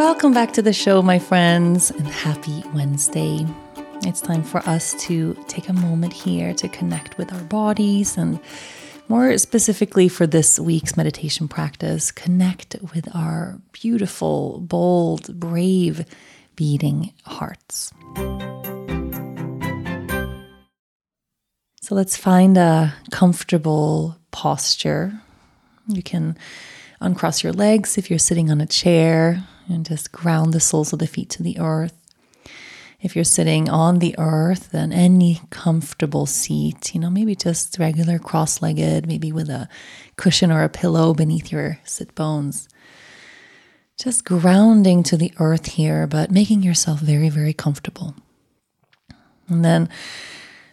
Welcome back to the show, my friends, and happy Wednesday. It's time for us to take a moment here to connect with our bodies and more specifically for this week's meditation practice, connect with our beautiful, bold, brave, beating hearts. So let's find a comfortable posture. You can uncross your legs if you're sitting on a chair and just ground the soles of the feet to the earth. If you're sitting on the earth, then any comfortable seat, you know, maybe just regular cross legged, maybe with a cushion or a pillow beneath your sit bones. Just grounding to the earth here, but making yourself very, very comfortable. And then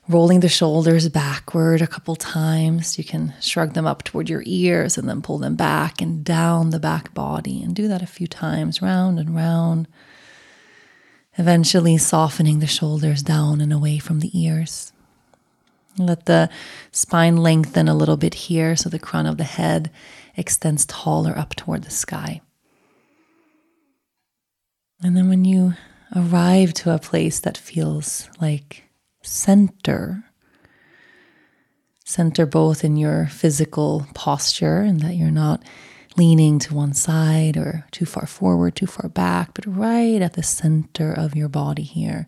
rolling the shoulders backward a couple times. You can shrug them up toward your ears and then pull them back and down the back body and do that a few times, round and round. Eventually, softening the shoulders down and away from the ears. Let the spine lengthen a little bit here so the crown of the head extends taller up toward the sky. And then when you arrive to a place that feels like center. Center both in your physical posture and that you're not leaning to one side or too far forward, too far back, but right at the center of your body here.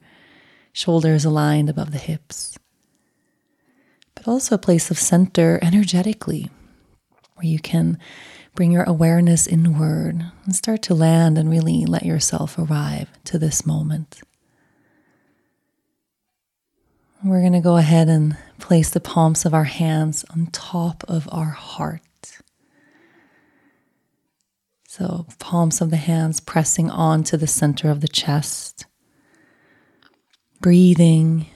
Shoulders aligned above the hips. But also a place of center energetically, where you can bring your awareness inward and start to land and really let yourself arrive to this moment. We're going to go ahead and place the palms of our hands on top of our heart. So, palms of the hands pressing onto the center of the chest. Breathing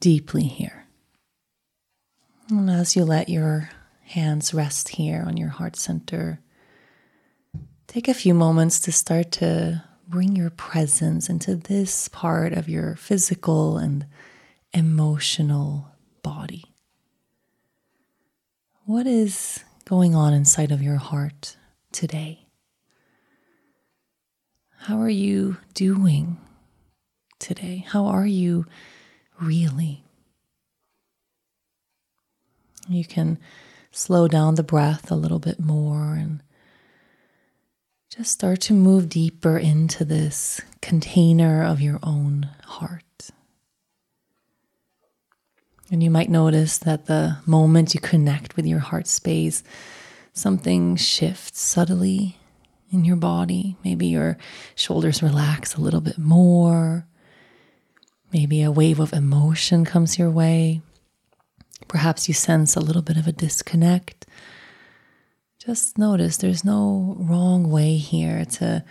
deeply here. And as you let your hands rest here on your heart center, take a few moments to start to bring your presence into this part of your physical and emotional body. What is going on inside of your heart today? How are you doing today? How are you really? You can slow down the breath a little bit more and just start to move deeper into this container of your own heart. And you might notice that the moment you connect with your heart space, something shifts subtly in your body. Maybe your shoulders relax a little bit more. Maybe a wave of emotion comes your way. Perhaps you sense a little bit of a disconnect. Just notice there's no wrong way here to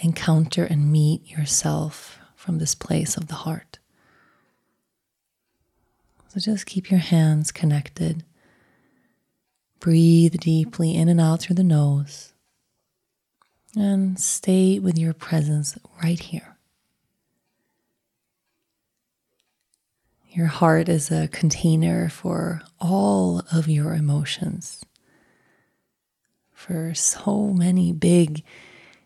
encounter and meet yourself from this place of the heart. So just keep your hands connected. Breathe deeply in and out through the nose. And stay with your presence right here. Your heart is a container for all of your emotions, for so many big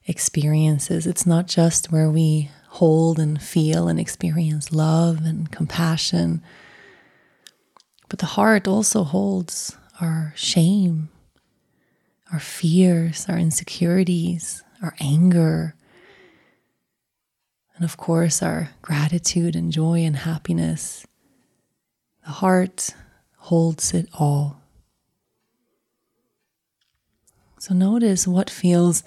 experiences. It's not just where we hold and feel and experience love and compassion but the heart also holds our shame, our fears, our insecurities, our anger, and of course, our gratitude and joy and happiness. The heart holds it all. So notice what feels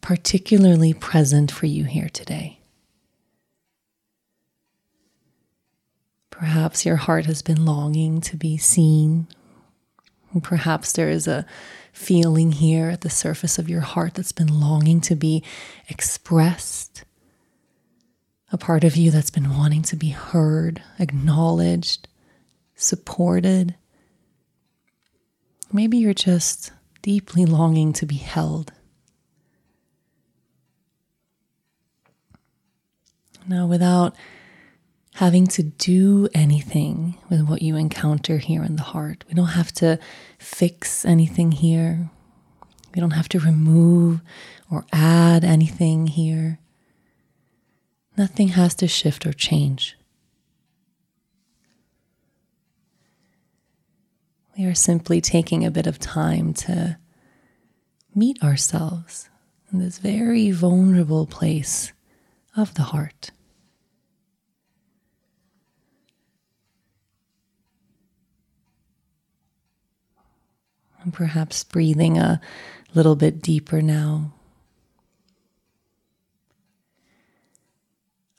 particularly present for you here today. Perhaps your heart has been longing to be seen. Perhaps there is a feeling here at the surface of your heart that's been longing to be expressed. A part of you that's been wanting to be heard, acknowledged, supported. Maybe you're just deeply longing to be held. Now, without having to do anything with what you encounter here in the heart. We don't have to fix anything here. We don't have to remove or add anything here. Nothing has to shift or change. We are simply taking a bit of time to meet ourselves in this very vulnerable place of the heart. And perhaps breathing a little bit deeper now.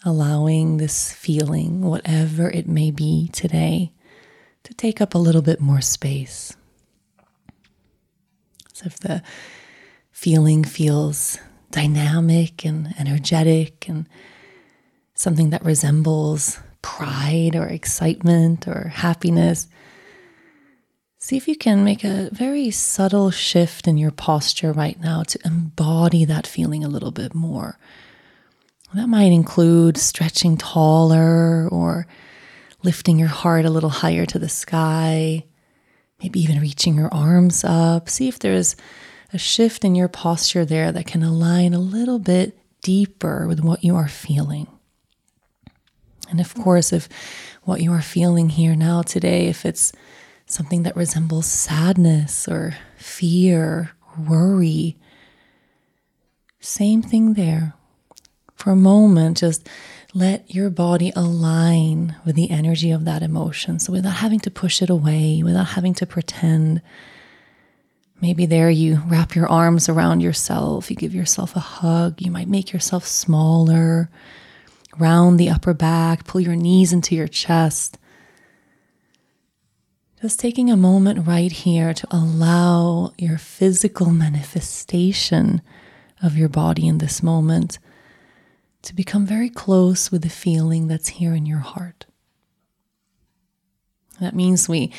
Allowing this feeling, whatever it may be today, to take up a little bit more space. So if the feeling feels dynamic and energetic and something that resembles pride or excitement or happiness, see if you can make a very subtle shift in your posture right now to embody that feeling a little bit more. That might include stretching taller or lifting your heart a little higher to the sky, maybe even reaching your arms up. See if there's a shift in your posture there that can align a little bit deeper with what you are feeling. And of course, if what you are feeling here now today, if it's something that resembles sadness or fear, or worry, same thing there. For a moment, just let your body align with the energy of that emotion. So, without having to push it away, without having to pretend, maybe there you wrap your arms around yourself, you give yourself a hug, you might make yourself smaller, round the upper back, pull your knees into your chest. Just taking a moment right here to allow your physical manifestation of your body in this moment to become very close with the feeling that's here in your heart. That means we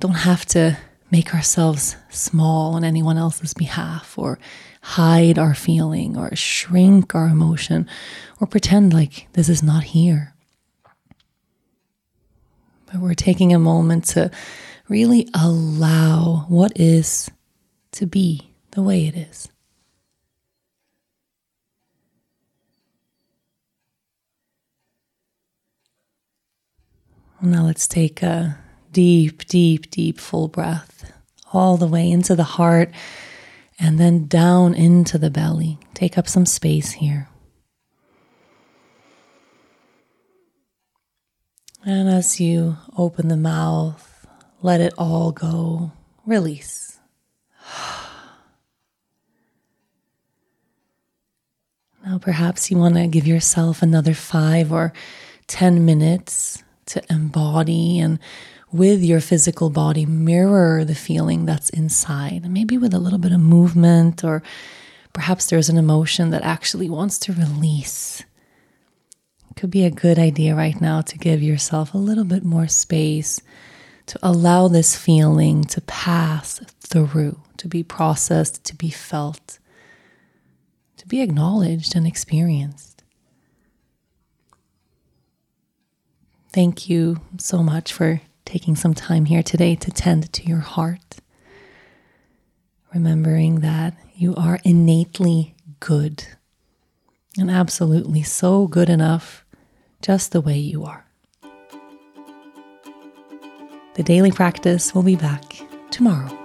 don't have to make ourselves small on anyone else's behalf or hide our feeling or shrink our emotion or pretend like this is not here. We're taking a moment to really allow what is to be the way it is. Now let's take a deep, deep, deep full breath all the way into the heart and then down into the belly. Take up some space here. And as you open the mouth, let it all go. Release. Now, perhaps you want to give yourself another five or 10 minutes to embody and with your physical body mirror the feeling that's inside, maybe with a little bit of movement, or perhaps there's an emotion that actually wants to release. Could be a good idea right now to give yourself a little bit more space to allow this feeling to pass through, to be processed, to be felt, to be acknowledged and experienced. Thank you so much for taking some time here today to tend to your heart. Remembering that you are innately good and absolutely so good enough just the way you are. The daily practice will be back tomorrow.